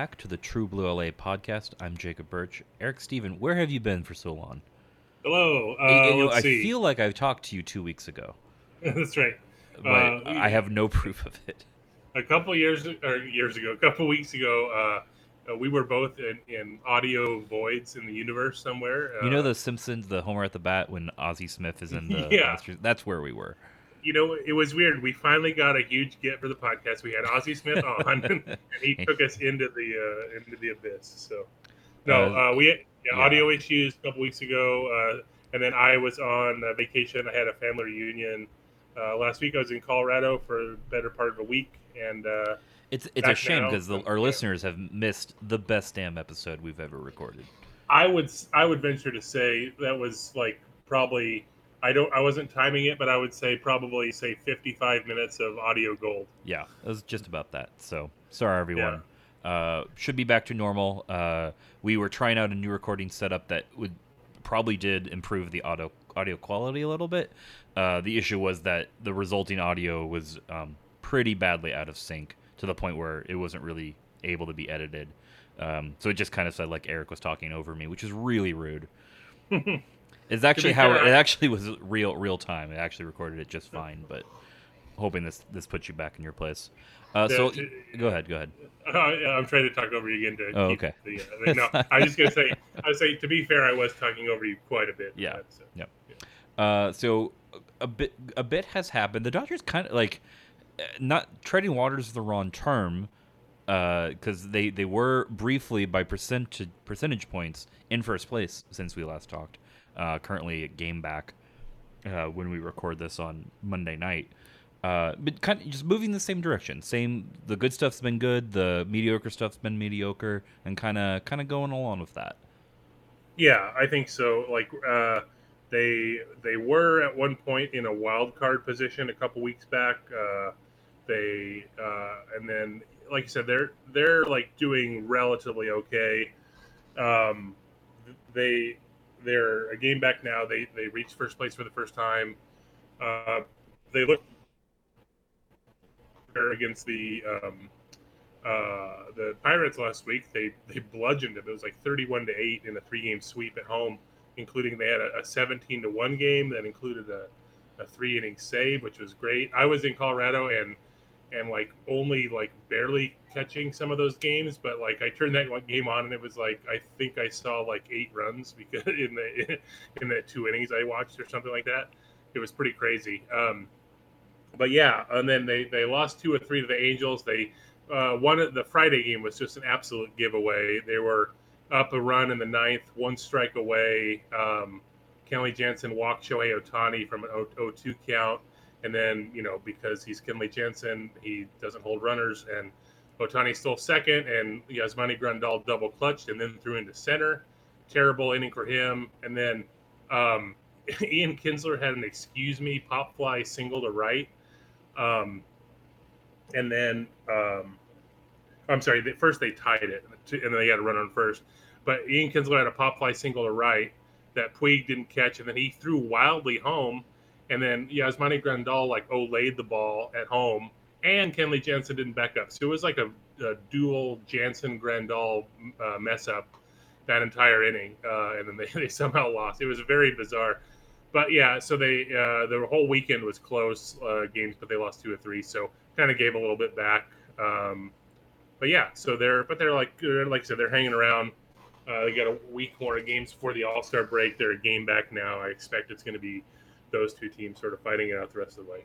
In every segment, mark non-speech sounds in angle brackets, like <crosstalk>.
Back to the True Blue LA podcast. I'm Jacob Burch. Eric Stephen, where have you been for so long? Hello. Uh, I- I, let's I feel like I've talked to you two weeks ago, <laughs> That's right. but Uh, I have no proof of it. A couple years or years ago, a couple weeks ago, uh, uh, we were both in, in audio voids in the universe somewhere. Uh, You know The Simpsons, the Homer at the Bat when Ozzie Smith is in the <laughs> Yeah. That's where we were. You know, it was weird. We finally got a huge get for the podcast. We had Ozzie Smith <laughs> on, and he took us into the uh, into the abyss. So, no, Uh, uh, we had yeah, yeah. audio issues a couple weeks ago, uh, and then I was on uh, vacation. I had a family reunion uh, last week. I was in Colorado for the better part of a week, and uh, It's it's a shame because yeah. our listeners have missed the best damn episode we've ever recorded. I would I would venture to say that was like probably I don't I wasn't timing it, but I would say probably say 55 minutes of audio gold. Yeah, it was just about that. So sorry, everyone. Uh, should be back to normal. Uh, we were trying out a new recording setup that would probably did improve the audio audio quality a little bit. Uh, the issue was that the resulting audio was um, pretty badly out of sync to the point where it wasn't really able to be edited. Um, so it just kind of said like Eric was talking over me, which is really rude. <laughs> It's actually how fair, it actually was real real time. It actually recorded it just fine, but hoping this this puts you back in your place. Uh, Yeah, so to- go ahead, go ahead. Uh, I'm trying to talk over you again to Oh, okay. the, uh, no, <laughs> I was just gonna say I was say to be fair, I was talking over you quite a bit. Yeah. but, so- Yep. Uh, so a bit a bit has happened. The Dodgers kind of like uh, not treading waters is the wrong term because they they were briefly by percentage percentage points in first place since we last talked. Uh, currently a game back uh, when we record this on Monday night. Uh, but kind of just moving the same direction. Same, the good stuff's been good. The mediocre stuff's been mediocre, and kind of kind of going along with that. Yeah, I think so. Like uh, they they were at one point in a wild card position a couple weeks back. Uh, they uh, and then like you said, they're they're like doing relatively okay. Um, they they're a game back now. They they reached first place for the first time. Uh, they look against the um, uh, the Pirates last week they they bludgeoned them. It was like 31 to eight in a three game sweep at home, including they had a, a 17 to one game that included a, a three inning save, which was great. I was in Colorado and and like only like barely catching some of those games, but like I turned that one game on and it was like I think I saw like eight runs <laughs> because in the in the two innings I watched or something like that. It was pretty crazy. Um, but yeah, and then they they lost two or three to the Angels. They uh, one the Friday game was just an absolute giveaway. They were up a run in the ninth, one strike away. Um, Kenley Jansen walked Shohei Ohtani from an 0-2 count, and then you know because he's Kenley Jansen, he doesn't hold runners, and Ohtani stole second, and Yasmani Grandal double clutched and then threw into center. Terrible inning for him, and then um, <laughs> Ian Kinsler had an excuse me pop fly single to right. Um, and then um, I'm sorry. First they tied it, and then they had to run on first. But Ian Kinsler had a pop fly single to right that Puig didn't catch, and then he threw wildly home. And then Yasmani Grandal like oh laid the ball at home, and Kenley Jansen didn't back up. So it was like a, a dual Jansen Grandal uh, mess up that entire inning, uh, and then they, <laughs> they somehow lost. It was very bizarre. But yeah, so they uh, the whole weekend was close uh, games, but they lost two or three, so kind of gave a little bit back. Um, but yeah, so they're but they're like they're, like I said, they're hanging around. Uh, they got a week more of games before the All Star break. They're a game back now. I expect it's going to be those two teams sort of fighting it out the rest of the way.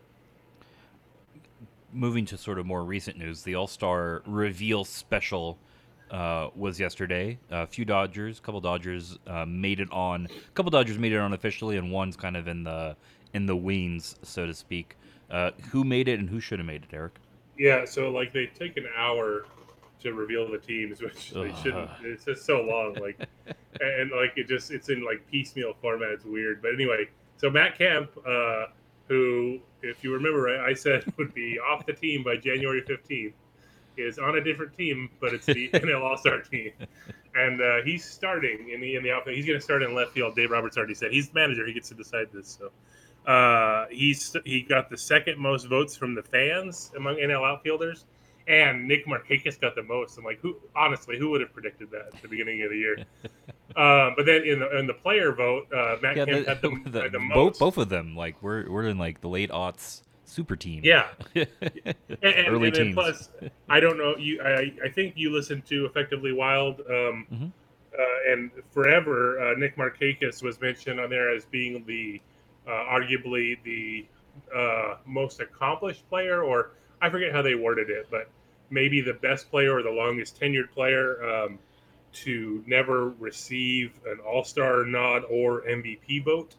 Moving to sort of more recent news, the All Star reveal special uh, was yesterday. A few Dodgers, a couple Dodgers uh, made it on. A couple Dodgers made it on officially, and one's kind of in the in the wings, so to speak. Uh, who made it and who should have made it, Eric? Yeah, so like they take an hour to reveal the teams, <laughs> which they shouldn't. It's just so long, like, <laughs> and like it just it's in like piecemeal format. It's weird, but anyway. So Matt Kemp, uh, who, if you remember, I said <laughs> would be off the team by January fifteenth, is on a different team, but it's the <laughs> NL All Star team, and uh, he's starting in the in the outfield. He's going to start in left field. Dave Roberts already said he's the manager. He gets to decide this. So. Uh, he's he got the second most votes from the fans among NL outfielders, and Nick Markakis got the most. I'm like, who? Honestly, who would have predicted that at the beginning of the year? <laughs> uh, but then in the in the player vote, uh, Matt Yeah, Kemp the, had the, <laughs> the- the both most. both of them. Like we're we're in like the late aughts super team. Yeah, <laughs> and, and, Early and teens. plus, I don't know. You, I, I think you listened to Effectively Wild, um, Mhm. uh, and forever uh, Nick Markakis was mentioned on there as being the uh, arguably the uh, most accomplished player, or I forget how they worded it, but maybe the best player or the longest tenured player um, to never receive an All Star nod or MVP vote.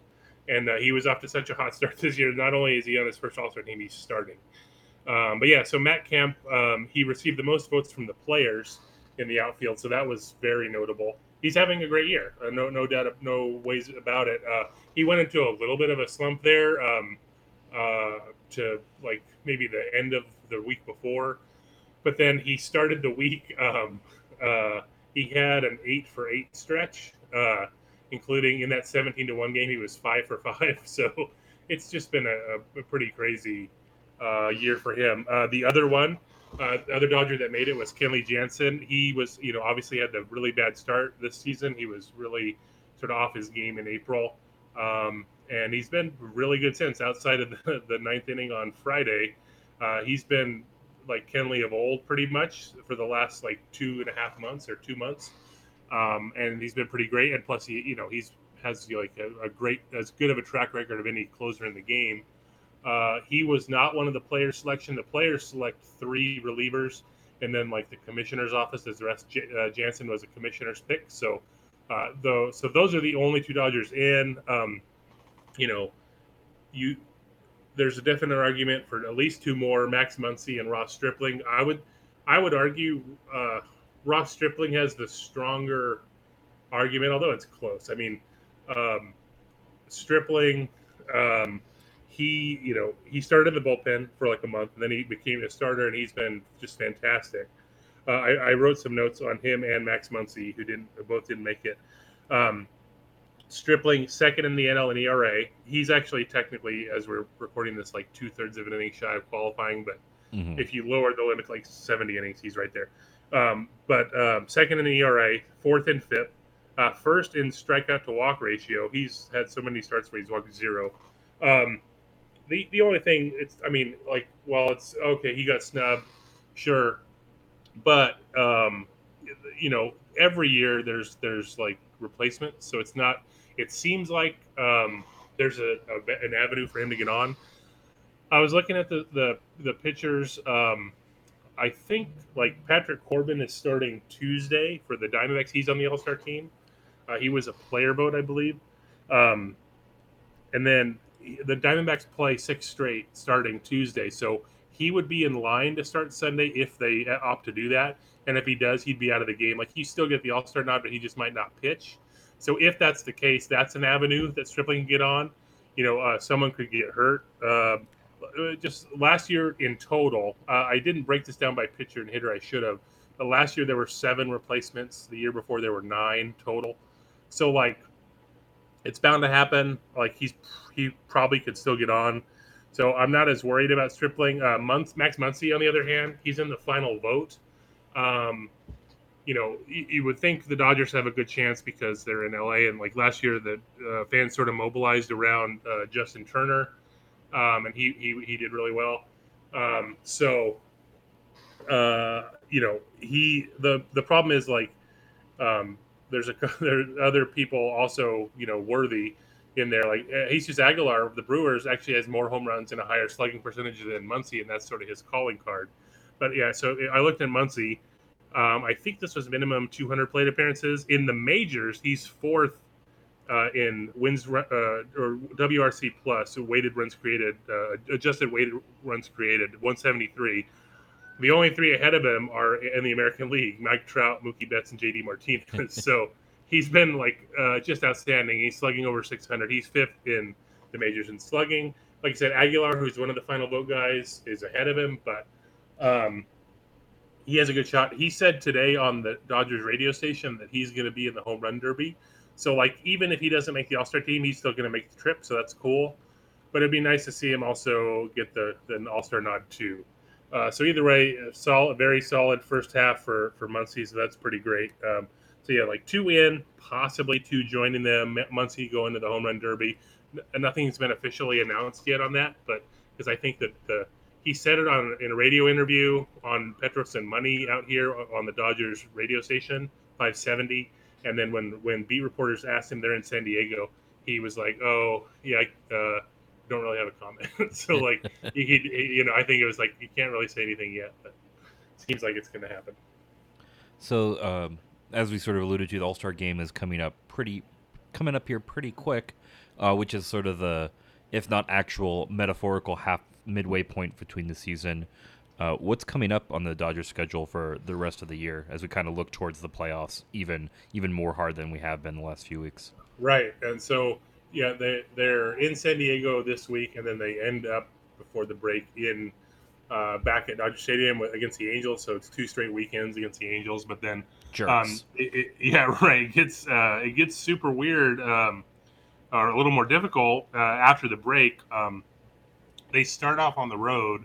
And uh, he was off to such a hot start <laughs> this year. Not only is he on his first All Star team, he's starting. Um, but yeah, so Matt Kemp, um, he received the most votes from the players in the outfield, so that was very notable. He's having a great year, uh, no no doubt, no ways about it. Uh, he went into a little bit of a slump there um, uh, to like maybe the end of the week before, but then he started the week. <laughs> Um, uh, he had an eight for eight stretch, uh, including in that seventeen to one game, he was five for five. <laughs> So it's just been a, a pretty crazy uh, year for him. Uh, the other one, uh, the other Dodger that made it was Kenley Jansen. He was, you know, obviously had the really bad start this season. He was really sort of off his game in April. Um, and he's been really good since outside of the, <laughs> the ninth inning on Friday. Uh, he's been like Kenley of old pretty much for the last like two and a half months or two months. Um, and he's been pretty great. And plus, he, you know, he's has like a, a great, as good of a track record of any closer in the game. Uh, he was not one of the players selection. The players select three relievers, and then like the commissioner's office as the rest. J- uh, Jansen was a commissioner's pick. So, uh, though, so those are the only two Dodgers in. Um, you know, you there's a definite argument for at least two more, Max Muncy and Ross Stripling. I would, I would argue uh, Ross Stripling has the stronger argument, although it's close. I mean, um, Stripling. Um, he you know he started in the bullpen for like a month and then he became a starter and he's been just fantastic uh, I, I wrote some notes on him and max muncy who didn't both didn't make it um, stripling second in the nl and era he's actually technically as we're recording this like two-thirds of an inning shy of qualifying but Mhm. If you lower the limit like 70 innings, he's right there. Um, but um, second in ERA, fourth in FIP, uh, first in strikeout to walk ratio. He's had so many starts where he's walked zero. Um, the the only thing it's I mean like well it's okay he got snubbed, sure, but um, you know every year there's there's like replacements, so it's not. It seems like um, there's a, a an avenue for him to get on. I was looking at the the the pitchers. Um, I think like Patrick Corbin is starting Tuesday for the Diamondbacks. He's on the All Star team. Uh, he was a player vote, I believe. Um, and then the Diamondbacks play six straight starting Tuesday, so he would be in line to start Sunday if they opt to do that. And if he does, he'd be out of the game. Like he still get the All Star nod, but he just might not pitch. So if that's the case, that's an avenue that Stripling can get on. You know, uh, someone could get hurt. Uh, just last year in total, uh, I didn't break this down by pitcher and hitter. I should have. But last year there were seven replacements. The year before there were nine total. So like, it's bound to happen. Like he's he probably could still get on. So I'm not as worried about Stripling. Uh, Month Max Muncy, on the other hand, he's in the final vote. Um, you know, you, you, would think the Dodgers have a good chance because they're in LA, and like last year, the uh, fans sort of mobilized around uh, Justin Turner, um, and he, he he did really well. Um, so, uh, you know, he the the problem is like um, there's a <laughs> there's other people also you know worthy in there. Like uh, Jesus Aguilar of the Brewers actually has more home runs and a higher slugging percentage than Muncy, and that's sort of his calling card. But yeah, so I looked at Muncy. Um, I think this was minimum 200 plate appearances in the majors. He's fourth uh, in wins uh, or WRC plus, so weighted runs created, uh, adjusted weighted runs created, 173. The only three ahead of him are in the American League: Mike Trout, Mookie Betts, and JD Martinez. <laughs> so he's been like uh, just outstanding. He's slugging over 600. He's fifth in the majors in slugging. Like I said, Aguilar, who's one of the final vote guys, is ahead of him, but um, he has a good shot. He said today on the Dodgers radio station that he's going to be in the home run derby. So, like, even if he doesn't make the All Star team, he's still going to make the trip. So that's cool. But it'd be nice to see him also get the, the All Star nod too. Uh, so either way, solid, very solid first half for for Muncy. So that's pretty great. Um, so yeah, like two in, possibly two joining them. Muncy going to the home run derby. N- nothing's been officially announced yet on that, but because I think that the he said it on in a radio interview on Petros and Money out here on the Dodgers radio station, 570. And then when when beat reporters asked him, they're in San Diego, he was like, "Oh, yeah, I uh, don't really have a comment." <laughs> so <laughs> like, he, he, you know, I think it was like you can't really say anything yet, but it seems like it's going to happen. So, um, as we sort of alluded to, the All Star game is coming up pretty, coming up here pretty quick, uh, which is sort of the, if not actual metaphorical half midway point between the season. Uh, what's coming up on the Dodgers schedule for the rest of the year as we kind of look towards the playoffs, even even more hard than we have been the last few weeks? Right, and so yeah, they they're in San Diego this week, and then they end up before the break in uh, back at Dodger Stadium against the Angels. So it's two straight weekends against the Angels, but then um, it, it, <laughs> yeah, right. It gets uh, it gets super weird, um, or a little more difficult uh, after the break. Um, they start off on the road.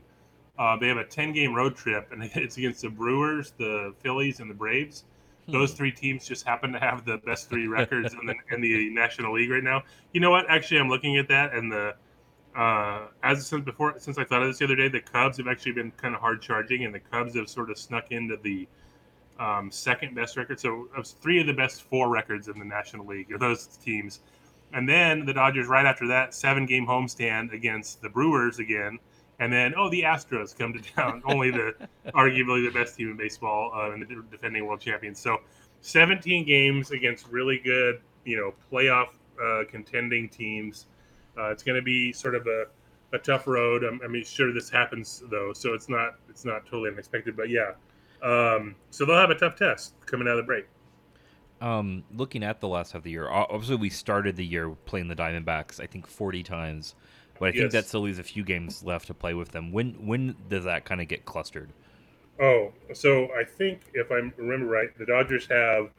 Uh, they have a 10 game road trip, and <laughs> it's against the Brewers, the Phillies, and the Braves. Hmm. Those three teams just happen to have the best three records in, the, in the <laughs> National League right now. You know what? Actually, I'm looking at that, and the uh, as since before, since I thought of this the other day, the Cubs have actually been kind of hard charging, and the Cubs have sort of snuck into the um, second best record. So, of three of the best four records in the National League are those teams. And then the Dodgers, right after that, seven game homestand against the Brewers again. And then, oh, the Astros come to <laughs> town, only the arguably the best team in baseball uh, and the defending world champions. So, 17 games against really good, you know, playoff uh, contending teams. Uh, it's going to be sort of a, a tough road. I'm, I mean, sure this happens though, so it's not it's not totally unexpected. But yeah, um, so they'll have a tough test coming out of the break um, looking at the last half of the year, obviously we started the year playing the Diamondbacks, I think forty times, but I think Yes. that still leaves a few games left to play with them. When when does that kind of get clustered? Oh, so I think if I remember right, the Dodgers have,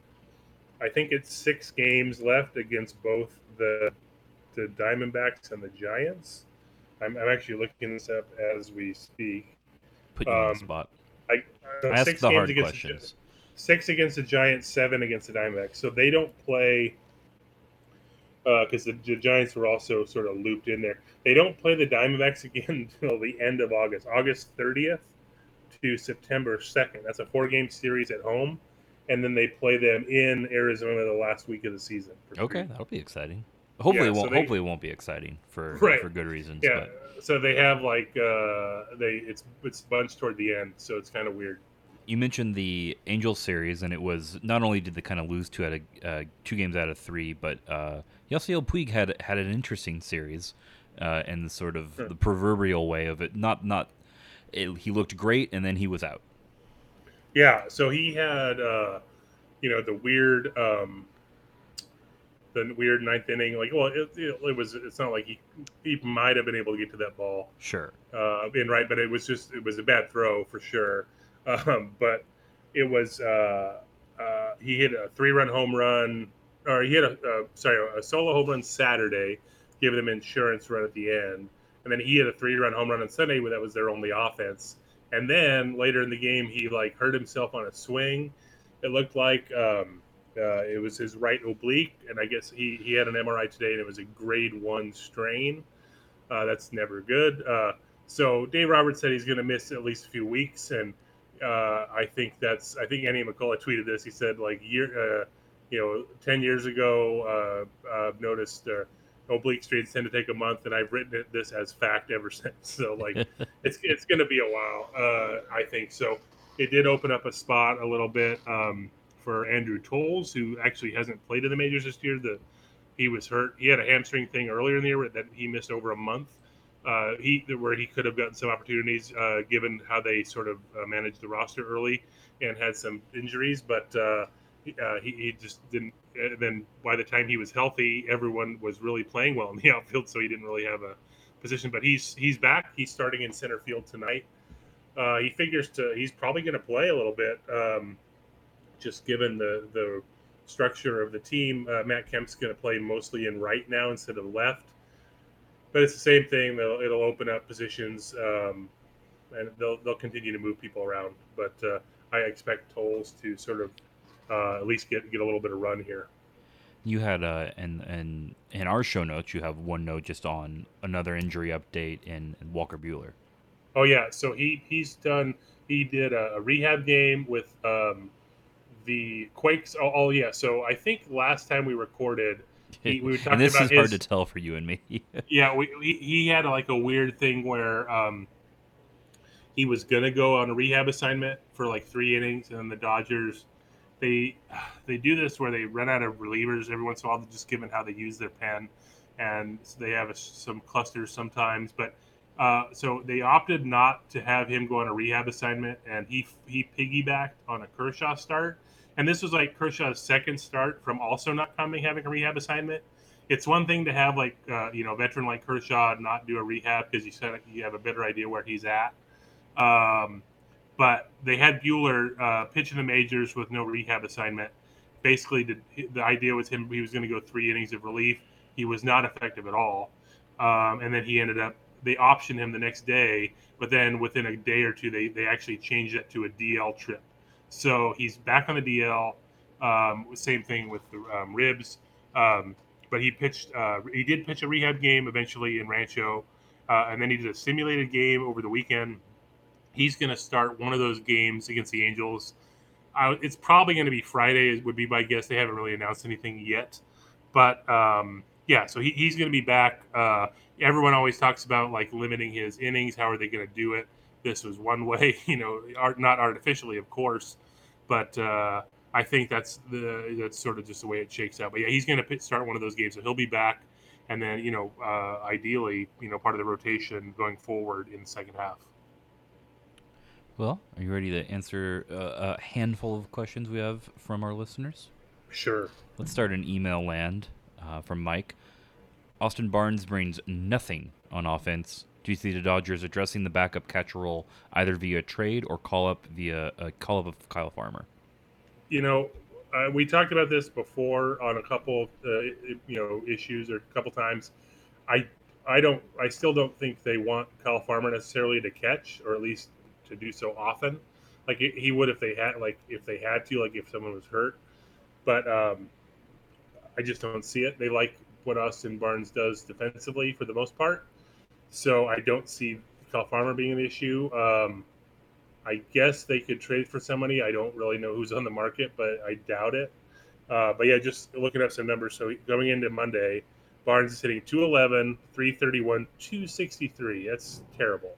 I think it's six games left against both the the Diamondbacks and the Giants. I'm, I'm actually looking this up as we speak. Put you on Um, the spot. I, uh, Ask the hard questions. Six against the Giants, seven against the Diamondbacks. So they don't play because the, the Giants were also sort of looped in there. They don't play the Diamondbacks <laughs> again until the end of August, August 30th to September 2nd. That's a four-game series at home, and then they play them in Arizona the last week of the season. Okay, that'll be exciting. Hopefully, Yeah, it won't. they- hopefully, it won't be exciting for <laughs> Right. for good reasons. Yeah. But So they have like uh, they it's it's bunched toward the end, so it's kind of weird. You mentioned the Angels series, and it was not only did they kind of lose two out of uh, two games out of three, but uh, Yasiel Puig had had an interesting series, uh, in the sort of Sure. the proverbial way of it. Not not it, he looked great, and then he was out. Yeah, so he had, uh, you know, the weird, um, the weird ninth inning. Like, well, it, it, it was. It's not like he he might have been able to get to that ball Sure. uh, in right, but it was just it was a bad throw for sure. Um, but it was uh, uh, he hit a three run home run, or he hit a uh, sorry a solo home run Saturday, giving them insurance run at the end, and then he hit a three run home run on Sunday where that was their only offense. And then later in the game, he like hurt himself on a swing. It looked like um, uh, it was his right oblique, and I guess he he had an MRI today, and it was a grade one strain. Uh, that's never good. Uh, so Dave Roberts said he's going to miss at least a few weeks, and uh, I think that's. I think Andy McCullough tweeted this. He said like year, uh, you know, ten years ago, uh, I've noticed uh, oblique strains tend to take a month, and I've written it, this as fact ever <laughs> since. So like, <laughs> it's it's going to be a while. Uh, I think so. It did open up a spot a little bit um, for Andrew Toles, who actually hasn't played in the majors this year. The he was hurt. He had a hamstring thing earlier in the year that he missed over a month. Uh, he where he could have gotten some opportunities uh, given how they sort of uh, managed the roster early and had some injuries, but uh, he, uh, he he just didn't. And then by the time he was healthy, everyone was really playing well in the <laughs> outfield, so he didn't really have a position. But he's he's back. He's starting in center field tonight. Uh, he figures to he's probably going to play a little bit, um, just given the the structure of the team. Matt Kemp's going to play mostly in right now instead of left, but it's the same thing. They'll, it'll open up positions, um, and they'll they'll continue to move people around. But uh, I expect Toles to sort of uh, at least get get a little bit of run here. You had uh, and and in our show notes, you have one note just on another injury update in Walker Buehler. Oh yeah, so he he's done. He did a, a rehab game with um, the Quakes. Oh, oh yeah, so I think last time we recorded, <laughs> he, we and this is hard to tell for you and me. <laughs> Yeah, we, he, he had like a weird thing where um, he was gonna go on a rehab assignment for like three innings, and then the Dodgers they <sighs> they do this where they run out of relievers every once in a while, just given how they use their pen, and so they have a, some clusters sometimes. But uh, so they opted not to have him go on a rehab assignment, and he he piggybacked on a Kershaw start, and this was like Kershaw's second start from also not coming having a rehab assignment it's one thing to have like uh, you know veteran like Kershaw not do a rehab because you said you have a better idea where he's at. Um, but they had Buehler uh, the majors with no rehab assignment. Basically, the, the idea was him he was going to go three innings of relief. He was not effective at all, um, and then he ended up they optioned him the next day. But then within a day or two, they they actually changed it to a DL trip. So he's back on the DL. Um, same thing with the um, ribs. Um, but he pitched. Uh, he did pitch a rehab game eventually in Rancho, uh, and then he did a simulated game over the weekend. He's going to start one of those games against the Angels. Uh, it's probably going to be Friday. Would be my guess. They haven't really announced anything yet, but um, yeah. So he, he's going to be back. Uh, everyone always talks about like limiting his innings. How are they going to do it? This was one <laughs> way, you know, art, not artificially, of course, but uh, I think that's the that's sort of just the way it shakes out. But yeah, he's going to start one of those games, so he'll be back, and then you know, uh, ideally, you know, part of the rotation going forward in the second half. Well, are you ready to answer uh, a handful of questions we have from our listeners? Sure. Let's start in email land uh, from Mike. Austin Barnes brings nothing on offense. Do you see the Dodgers addressing the backup catcher role either via trade or call up via a call up of Kyle Farmer? You know, uh, we talked about this before on a couple, uh, you know, issues or a couple times. I, I don't, I still don't think they want Kyle Farmer necessarily to catch, or at least to do so often. Like he would if they had like if they had to, like if someone was hurt. But um, I just don't see it. They like what Austin Barnes does defensively for the most part. So I don't see Kyle Farmer being an issue. Um, I guess they could trade for somebody. I don't really know who's on the market, but I doubt it. Uh, but yeah, just looking up some numbers. So going into Monday, Barnes is hitting 211, 331, 263. That's terrible.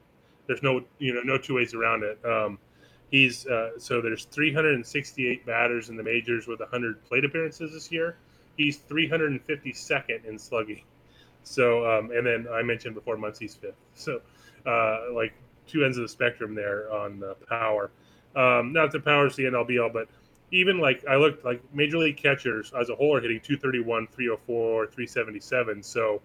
There's no, you know, no two ways around it. Um, he's uh, so there's 368 batters in the majors with 100 plate appearances this year. He's 352nd in slugging. So, um, and then I mentioned before Muncy's fifth. So, uh, like two ends of the spectrum there on the power. Um, not the power's the end all, but even like I looked like major league catchers as a whole are hitting 231, 304, 377. So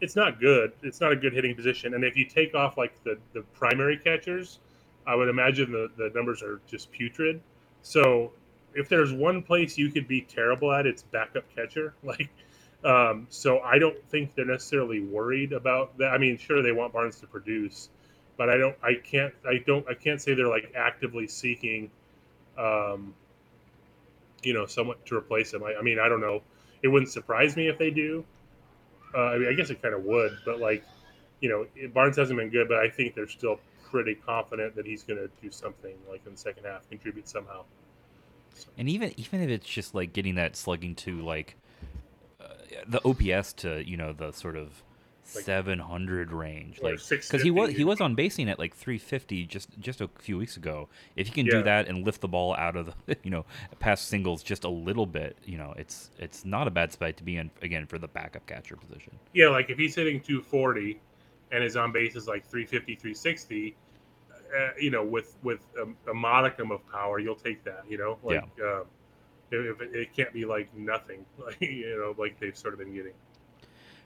it's not good. It's not a good hitting position. And if you take off like the, the primary catchers, I would imagine the, the numbers are just putrid. So if there's one place you could be terrible at, it's backup catcher. <laughs> Like, um, so I don't think they're necessarily worried about that. I mean, sure they want Barnes to produce, but I don't. I can't. I don't. I can't say they're like actively seeking, um, you know, someone to replace him. I, I mean, I don't know. It wouldn't surprise me if they do. Uh, I mean, I guess it kind of would, but like, you know, Barnes hasn't been good, but I think they're still pretty confident that he's going to do something like in the second half, contribute somehow. And even even if it's just like getting that slugging to like the OPS to you know the sort of Like- 700 range, like because he was he was on basing at like 350 just just a few weeks ago. If he can do that and lift the ball out of the <laughs> you know past singles just a little bit, you know it's it's not a bad spot to be in again for the backup catcher position. Yeah, like if he's hitting 240 and his on base is like 350, 360, uh, you know, with with a, a modicum of power, you'll take that. You know, like um, if it, it can't be like nothing, <laughs> like you know, like they've sort of been getting.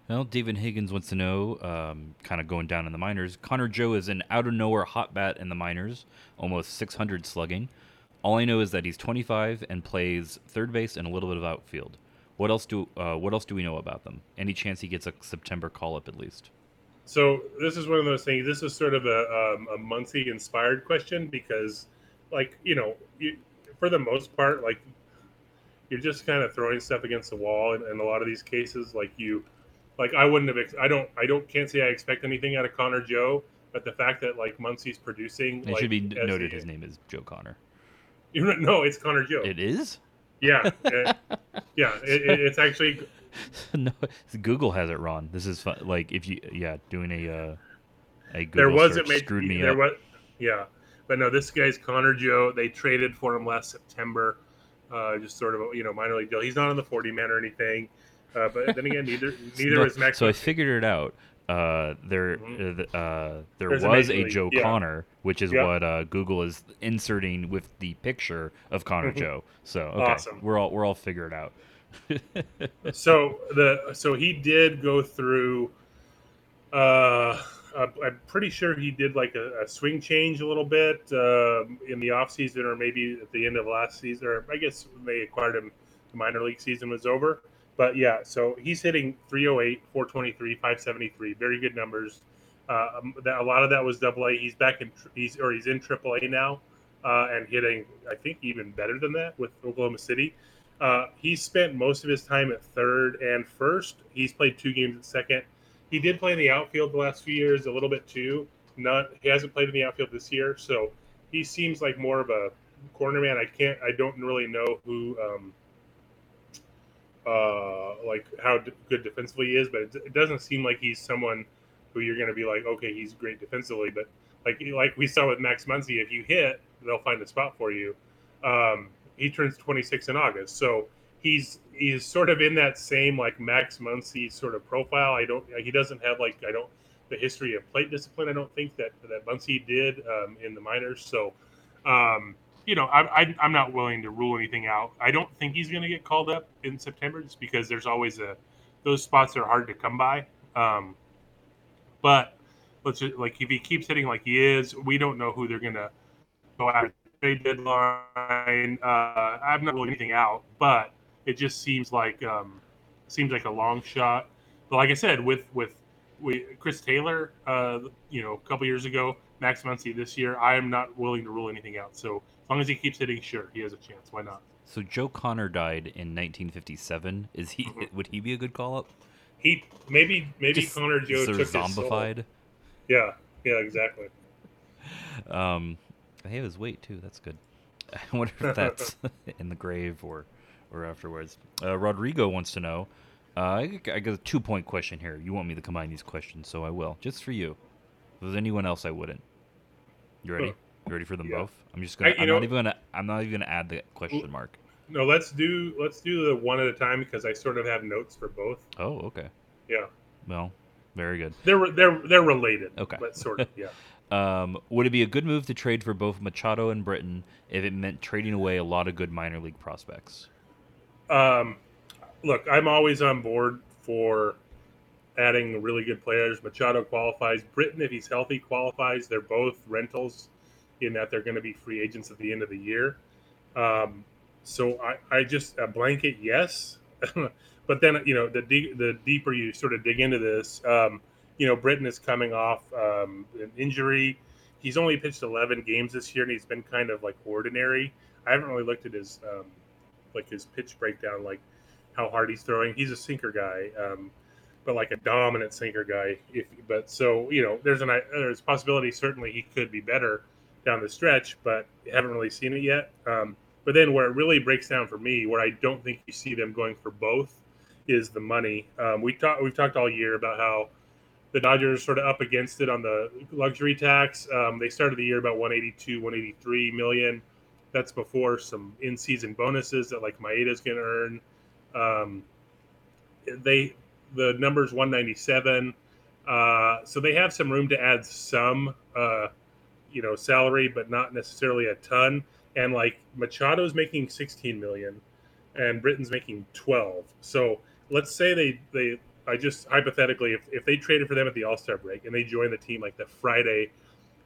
Well, David Higgins wants to know, um, kind of going down in the minors. Connor Joe is an out of nowhere hot bat in the minors, almost 600 slugging. All I know is that he's 25 and plays third base and a little bit of outfield. What else do uh, What else do we know about them? Any chance he gets a September call up at least? So this is one of those things. This is sort of a um, a Muncy inspired question because, like you know, you, for the most part, like you're just kind of throwing stuff against the wall in, in a lot of these cases. Like you, like I wouldn't have. Ex- I don't. I don't. Can't say I expect anything out of Connor Joe. But the fact that like Muncy's producing, It like, should be noted his name is Joe Connor. You know, no, it's Connor Joe. It is? Yeah, <laughs> it- yeah. It, it, it's actually <laughs> no, Google has it wrong. This is fun. like if you yeah doing a uh, a Google there wasn't search made, screwed me there up. was yeah but no this guy's connor joe they traded for him last september uh, just sort of a you know minor league deal he's not on the 40 man or anything uh, but then again neither <laughs> neither No, is max So I figured it out. Uh, there, uh, uh, there There's was Major a Joe yeah. Connor, which is Yeah. what uh, Google is inserting with the picture of Connor Mhm. Joe. So okay, Awesome. we're all we're all figured out. so the <laughs> so he did go through uh uh, i'm pretty sure he did like a, a swing change a little bit um, in the off season or maybe at the end of last season or i guess they acquired him the minor league season was over but yeah so he's hitting 308 423 573 very good numbers uh, um, that, a lot of that was double a he's back in he's or he's in triple a now uh, and hitting i think even better than that with oklahoma city uh, he's spent most of his time at third and first. He's played two games at second. He did play in the outfield the last few years a little bit too. Not he hasn't played in the outfield this year, so he seems like more of a corner man. I can't. I don't really know who, um, uh, like how d- good defensively he is, but it, it doesn't seem like he's someone who you're going to be like, okay, he's great defensively. But like like we saw with Max Muncy, if you hit, they'll find a spot for you. Um, he turns 26 in August, so he's he's sort of in that same like Max Muncy sort of profile. I don't he doesn't have like I don't the history of plate discipline. I don't think that that Muncy did um, in the minors. So um, you know I, I I'm not willing to rule anything out. I don't think he's going to get called up in September just because there's always a those spots are hard to come by. Um, but let's just, like if he keeps hitting like he is, we don't know who they're going to go after deadline. Uh, I'm not ruling anything out, but it just seems like um, seems like a long shot. But like I said, with with we Chris Taylor, uh, you know, a couple years ago, Max Muncy this year, I am not willing to rule anything out. So as long as he keeps hitting, sure, he has a chance. Why not? So Joe Connor died in 1957. Is he? Mhm. Would he be a good call up? He maybe maybe Just Connor Joe sort took of zombified. Yeah, yeah, exactly. Um, he his weight too. That's good. <laughs> I wonder if that's <laughs> in the grave or or afterwards. Uh, Rodrigo wants to know. Uh, I, got a two point question here. You want me to combine these questions, so I will. Just for you. If there's anyone else, I wouldn't. You ready? You ready for them Yeah. both? I'm just gonna. I- know- not even gonna. I'm not even gonna add the question mark. No, let's do let's do the one at a time because I sort of have notes for both. Oh, okay. Yeah, Well, very good. they're they're they're related. Okay. but sort of yeah. <laughs> Um, would it be a good move to trade for both Machado and Britton if it meant trading away a lot of good minor league prospects? Um, look, I'm always on board for adding really good players. Machado qualifies. Britton, if he's healthy, qualifies. They're both rentals in that they're going to be free agents at the end of the year. Um, so I, I just a blanket yes, <laughs> but then you know the de- the deeper you sort of dig into this, um, you know Britton is coming off um, an injury. He's only pitched 11 games this year, and he's been kind of like ordinary. I haven't really looked at his um, like his pitch breakdown, like how hard he's throwing. He's a sinker guy, um, but like a dominant sinker guy. If but so you know, there's an there's possibility certainly he could be better down the stretch, but haven't really seen it yet. Um, but then where it really breaks down for me, where I don't think you see them going for both, is the money. Um, we talked we've talked all year about how the Dodgers sort of up against it on the luxury tax. Um, they started the year about 182, 183 million. That's before some in-season bonuses that like Maeda's going to earn. Um, they the numbers 197, uh, so they have some room to add some, uh, you know, salary, but not necessarily a ton. And like Machado's making 16 million, and Britton's making 12. So let's say they they I just hypothetically if, if they traded for them at the All Star break and they join the team like the Friday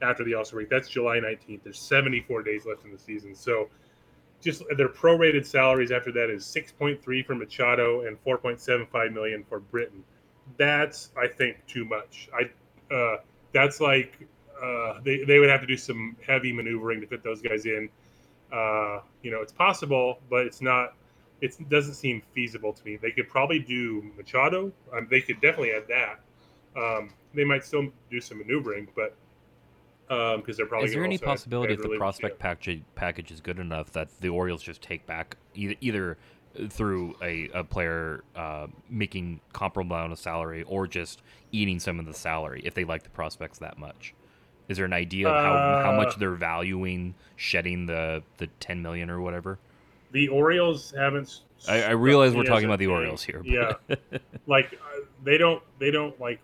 after the All Star break, that's July 19th. There's 74 days left in the season. So just their prorated salaries after that is 6.3 for Machado and 4.75 million for Britton. That's I think too much. I uh, that's like uh, they they would have to do some heavy maneuvering to fit those guys in. Uh, you know, it's possible, but it's not. It doesn't seem feasible to me. They could probably do Machado. Um, they could definitely add that. Um, they might still do some maneuvering, but because they're probably Is there any possibility if the prospect package package is good enough that the Orioles just take back either either through a, a player uh, making comparable amount of salary or just eating some of the salary if they like the prospects that much? Is there an idea of how, how much Uh, they're valuing shedding the, the ten million or whatever? The Orioles haven't. I realize we're talking about the. Orioles here. Yeah, <laughs> like uh, they don't they don't like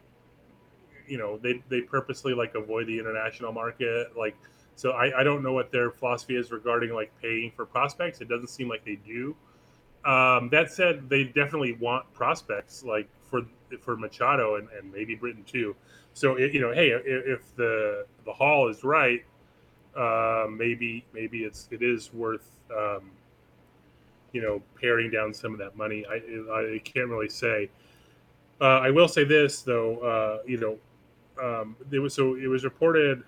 you know they they purposely like avoid the international market like so I, I don't know what their philosophy is regarding like paying for prospects. It doesn't seem like they do. Um, that said they definitely want prospects like for for machado and, and maybe britton too. So it, you know hey if, if the the hall is right uh, maybe maybe it's it is worth um, you know paring down some of that money. I i can't really say. Uh, I will say this though, uh, you know, um, there was so it was reported.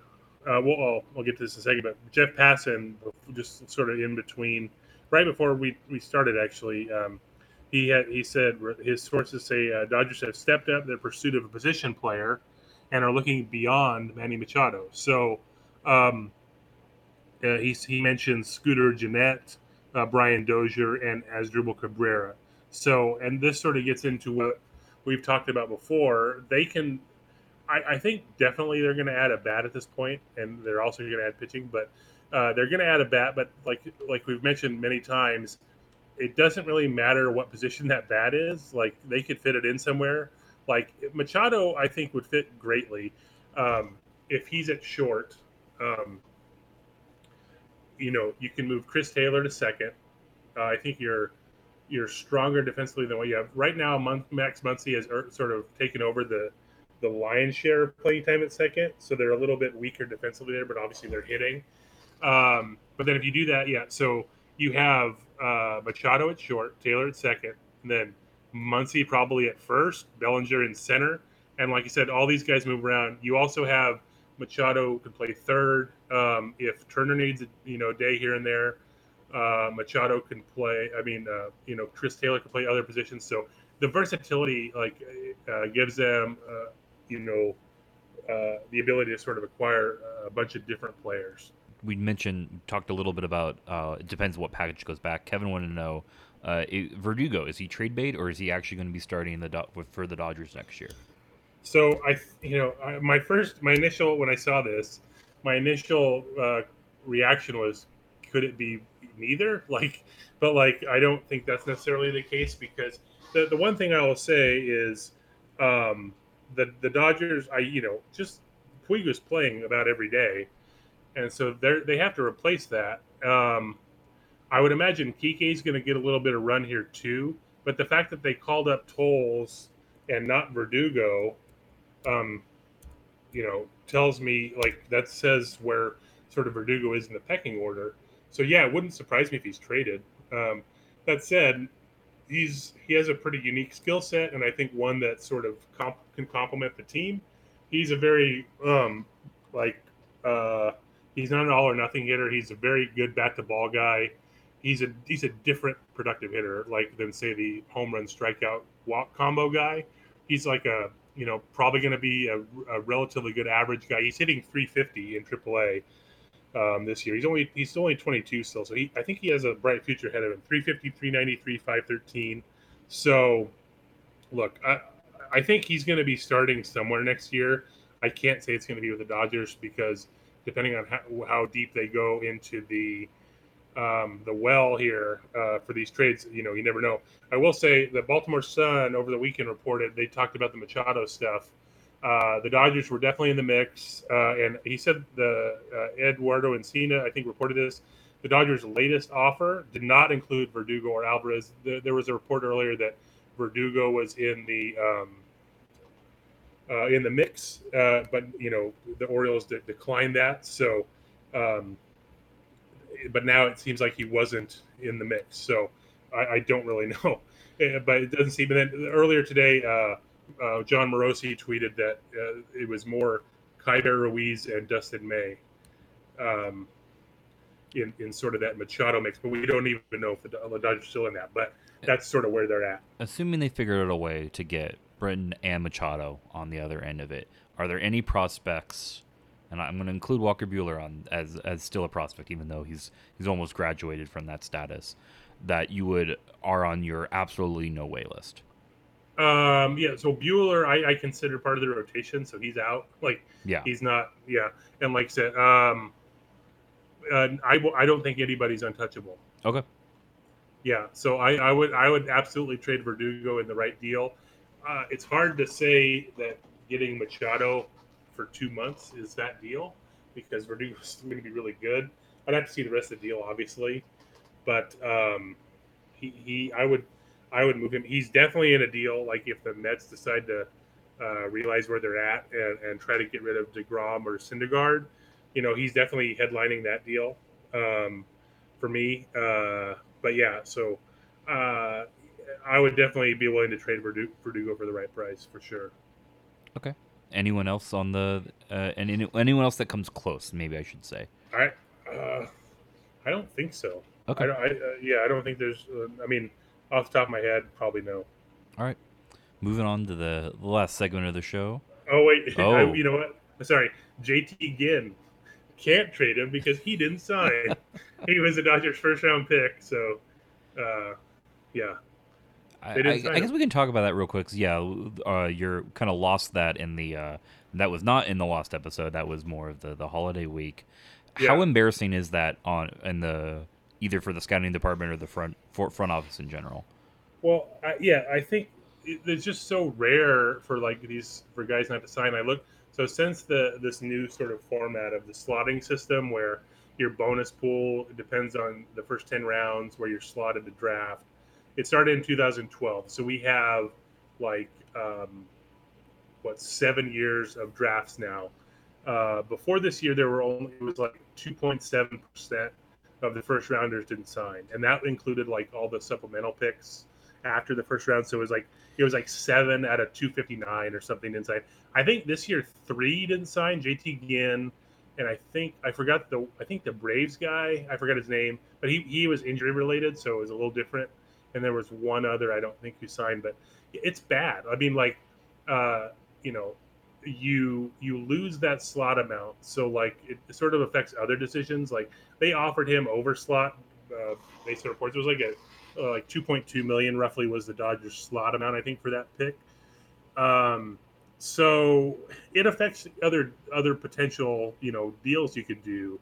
Uh, well, I'll, I'll get to this in a second, but Jeff Passan, just sort of in between, right before we, we started, actually, um, he had he said his sources say uh, Dodgers have stepped up their pursuit of a position player, and are looking beyond Manny Machado. So, um, uh, he he mentions Scooter Gennett, uh, Brian Dozier, and Asdrubal Cabrera. So, and this sort of gets into what we've talked about before. They can, I, I think, definitely they're going to add a bat at this point, and they're also going to add pitching. But uh, they're going to add a bat. But like like we've mentioned many times, it doesn't really matter what position that bat is. Like they could fit it in somewhere. Like Machado, I think would fit greatly um, if he's at short. Um, you know, you can move Chris Taylor to second. Uh, I think you're you're stronger defensively than what you have right now. Max Muncy has er- sort of taken over the the lion's share of playing time at second, so they're a little bit weaker defensively there, but obviously they're hitting. Um, but then if you do that, yeah, so you have uh, Machado at short, Taylor at second, and then Muncy probably at first, Bellinger in center, and like you said, all these guys move around. You also have Machado could play third. Um, if Turner needs a you know day here and there, uh, Machado can play. I mean, uh, you know, Chris Taylor can play other positions. So the versatility like uh, gives them, uh, you know, uh, the ability to sort of acquire a bunch of different players. We mentioned talked a little bit about. Uh, it depends what package goes back. Kevin wanted to know. Uh, Verdugo is he trade bait or is he actually going to be starting the Do- for the Dodgers next year? So I, you know, I, my first, my initial when I saw this, my initial uh, reaction was, could it be neither? <laughs> Like, but like I don't think that's necessarily the case because the the one thing I will say is, um, the the Dodgers, I you know, just Puig's playing about every day, and so they they have to replace that. Um, I would imagine Kike's going to get a little bit of run here too, but the fact that they called up Toles and not Verdugo um, you know, tells me like that says where sort of Verdugo is in the pecking order. So yeah, it wouldn't surprise me if he's traded. Um, that said, he's he has a pretty unique skill set, and I think one that sort of comp- can complement the team. He's a very um, like uh, he's not an all or nothing hitter. He's a very good bat to ball guy. He's a he's a different productive hitter, like than say the home run strikeout walk combo guy. He's like a you know probably going to be a, a relatively good average guy. He's hitting 350 in AAA um, this year. He's only he's only 22 still, so he I think he has a bright future ahead of him. 350, 393, 513. So look, I I think he's going to be starting somewhere next year. I can't say it's going to be with the Dodgers because depending on how, how deep they go into the um, the well here uh, for these trades, you know, you never know. I will say the Baltimore Sun over the weekend reported they talked about the Machado stuff. Uh, the Dodgers were definitely in the mix, uh, and he said the uh, Eduardo Encina, I think, reported this. The Dodgers' latest offer did not include Verdugo or Alvarez. There, there was a report earlier that Verdugo was in the um, uh, in the mix, uh, but you know the Orioles de- declined that. So, um, but now it seems like he wasn't in the mix. So I, I don't really <laughs> know, Eh, but it doesn't seem. And then earlier today, uh, uh, Jon Morosi tweeted that uh, it was more Keibert Ruiz and Dustin May. Um, in, in sort of that Machado mix, but we don't even know if the, the Dodgers are still in that. But that's sort of where they're at. Assuming they figured out a way to get Britton and Machado on the other end of it, are there any prospects? And I'm going to include Walker Buehler on as as still a prospect, even though he's he's almost graduated from that status. That you would are on your absolutely no way list. Um, yeah, so Buehler, I, I consider part of the rotation, so he's out. Like, Yeah. he's not. Yeah, and like I said, um, uh, I w- I don't think anybody's untouchable. Okay. Yeah, so I, I would I would absolutely trade Verdugo in the right deal. Uh, it's hard to say that getting Machado for two months is that deal because Verdugo's <laughs> going to be really good. I'd have to see the rest of the deal, obviously, but um, he, he I would I would move him. He's definitely in a deal. Like if the Mets decide to uh, realize where they're at and, and try to get rid of Degrom or Syndergaard, you know, he's definitely headlining that deal um, for me. Uh, but yeah, so uh, I would definitely be willing to trade Verdu- Verdugo for the right price for sure. Okay. Anyone else on the uh, and any, anyone else that comes close? Maybe I should say. I uh, I don't think so. Okay. I, I uh, yeah, I don't think there's. Uh, I mean, off the top of my head, probably no. All right. Moving on to the, the last segment of the show. Oh wait, <laughs> I, Oh. you know what? Sorry, JT Ginn can't trade him because he didn't sign. <laughs> he was a Dodgers first round pick, so uh, yeah. I, I, I guess we can talk about that real quick. yeah, uh, you're kind of lost that in the uh, that was not in the lost episode. That was more of the the holiday week. How embarrassing is that on in the either for the scouting department or the front for, front office in general? Well, I, yeah, I think it, it's just so rare for like these for guys not to sign. I look so since the this new sort of format of the slotting system where your bonus pool depends on the first ten rounds where you're slotted to draft. It started in 2012, so we have like um, what seven years of drafts now. Uh, before this year, there were only it was like 2.7 percent of the first rounders didn't sign, and that included like all the supplemental picks after the first round. So it was like it was like seven out of 259 or something inside. I think this year three didn't sign. JT Ginn, and I think I forgot the I think the Braves guy. I forgot his name, but he he was injury related, so it was a little different. And there was one other I don't think who signed, but it's bad. I mean, like, uh, you know, you you lose that slot amount, so like it sort of affects other decisions. Like they offered him over slot. Uh, based on reports, it was like a uh, like 2.2 million roughly was the Dodgers slot amount I think for that pick. Um, so it affects other other potential you know deals you could do.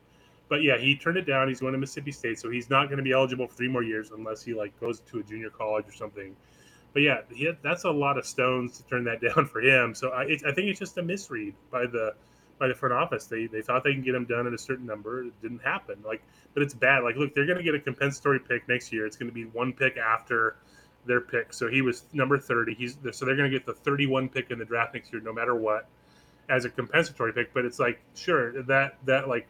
But yeah, he turned it down. He's going to Mississippi State, so he's not going to be eligible for three more years unless he like goes to a junior college or something. But yeah, had, that's a lot of stones to turn that <laughs> down for him. So I, it, I think it's just a misread by the by the front office. They they thought they can get him done at a certain number. It didn't happen. Like, but it's bad. Like, look, they're going to get a compensatory pick next year. It's going to be one pick after their pick. So he was number thirty. He's so they're going to get the thirty-one pick in the draft next year, no matter what, as a compensatory pick. But it's like, sure, that that like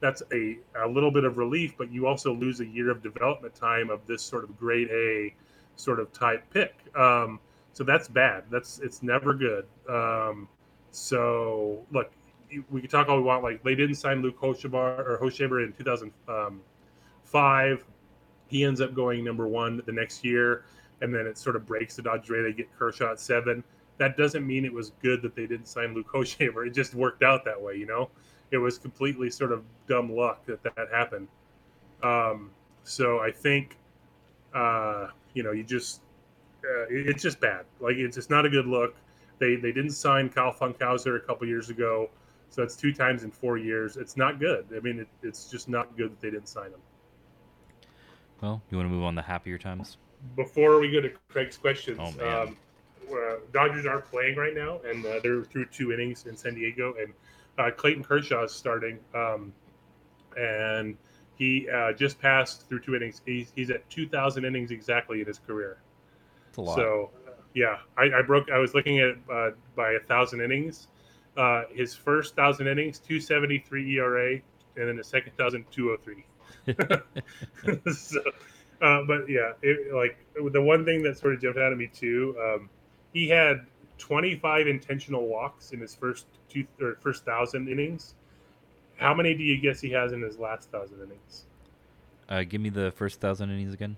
that's a, a little bit of relief, but you also lose a year of development time of this sort of grade A sort of type pick. Um, so that's bad. That's it's never good. Um, so look, we can talk all we want. Like they didn't sign Luke Hochevar or Hochevar in 2005. He ends up going number one the next year, and then it sort of breaks the Dodgers. Way they get Kershaw at seven. That doesn't mean it was good that they didn't sign Luke <laughs> Hochevar. It just worked out that way, you know. It was completely sort of dumb luck that that happened. Um, so I think, uh, you know, you just uh, it's just bad. Like it's just not a good look. They they didn't sign Kyle Funkhouser a couple years ago, so that's two times in four years. It's not good. I mean, it, it's just not good that they didn't sign him. Well, you want to move on to happier times? Before we go to Craig's questions, Oh, um, uh, Dodgers aren't playing right now, and uh, they're through two innings in San Diego, and uh, Clayton Kershaw is starting, um, and he uh, just passed through two innings. He's, he's at 2,000 innings exactly in his career. It's a lot. So, yeah, I, I broke. I was looking at uh, by a thousand innings. Uh, his first thousand innings, two seventy three ERA, and then the second thousand, two hundred three. <laughs> <laughs> so, uh, but yeah, it, like the one thing that sort of jumped out at me too, um, he had twenty five intentional walks in his first two or first thousand innings. How many do you guess he has in his last thousand innings? uh, give me the first thousand innings again.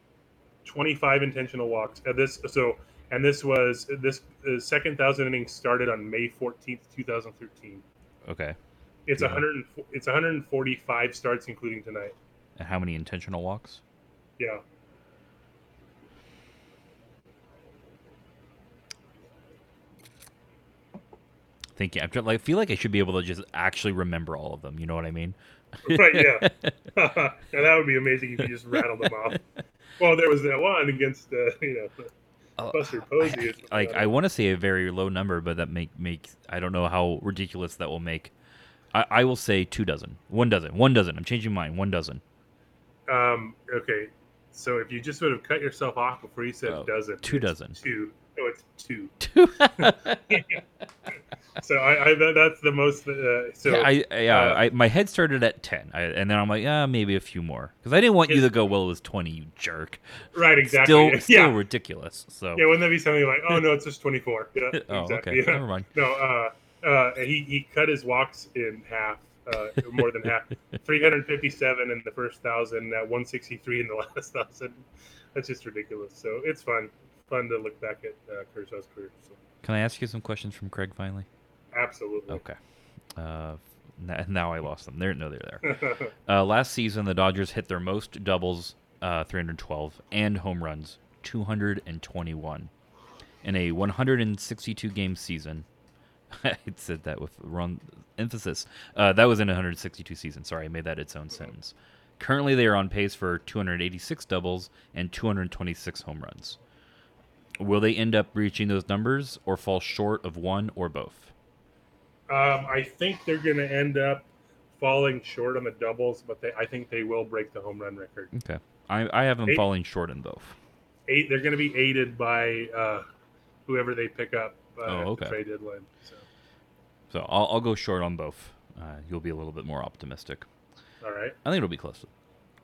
25 intentional walks. Uh, this so and this was this uh, second thousand innings started on May 14th, 2013. Okay. It's Yeah. 100 and- it's 145 starts including tonight. And how many intentional walks? Yeah. Thank you. I'm like, I feel like I should be able to just actually remember all of them. You know what I mean? Right, yeah. <laughs> <laughs> now that would be amazing if you just rattled them off. <laughs> Well, there was that one against uh, you know Oh, Buster Posey. something like I want to say a very low number, but that make makes I don't know how ridiculous that will make. I, I will say two dozen, one dozen, one dozen. I'm changing mine. One dozen. Um, okay, so if you just would have cut yourself off before you said Oh, dozen, two dozen. two. No, it's two. <laughs> Two. <laughs> So I, I that, that's the most. Uh, so yeah, I, yeah, uh, I, my head started at ten, I, and then I'm like, ah, maybe a few more, because I didn't want you to go. Well, it was twenty, you jerk. right, exactly. Still, <laughs> yeah. still ridiculous. So, Yeah, wouldn't that be something like, oh no, it's just twenty four? Yeah, oh, exactly. okay, Yeah. never mind. No, uh, uh, he he cut his walks in half, uh, more than half. Three hundred fifty seven in the first thousand, uh, one sixty three in the last thousand. That's just ridiculous. So it's fun, fun to look back at uh, Kershaw's career. So Can I ask you some questions from Craig finally? absolutely. Okay. Uh, <laughs> now I lost them. They're no, they're there. <laughs> Uh, last season, the Dodgers hit their most doubles, uh, 312, and home runs, 221, in a 162 game season. <laughs> I said that with wrong emphasis. Uh, that was in a 162 season. Sorry, I made that its own sentence. Currently, they are on pace for 286 doubles and 226 home runs. Will they end up reaching those numbers or fall short of one or both? Um, I think they're going to end up falling short on the doubles, but they, I think they will break the home run record. Okay. I, I have them Eight- falling short in both. Eight, they're going to be aided by uh, whoever they pick up uh, Oh, okay. the trade deadline. So, So I'll, I'll go short on both. Uh, you'll be a little bit more optimistic. all right. I think it'll be close.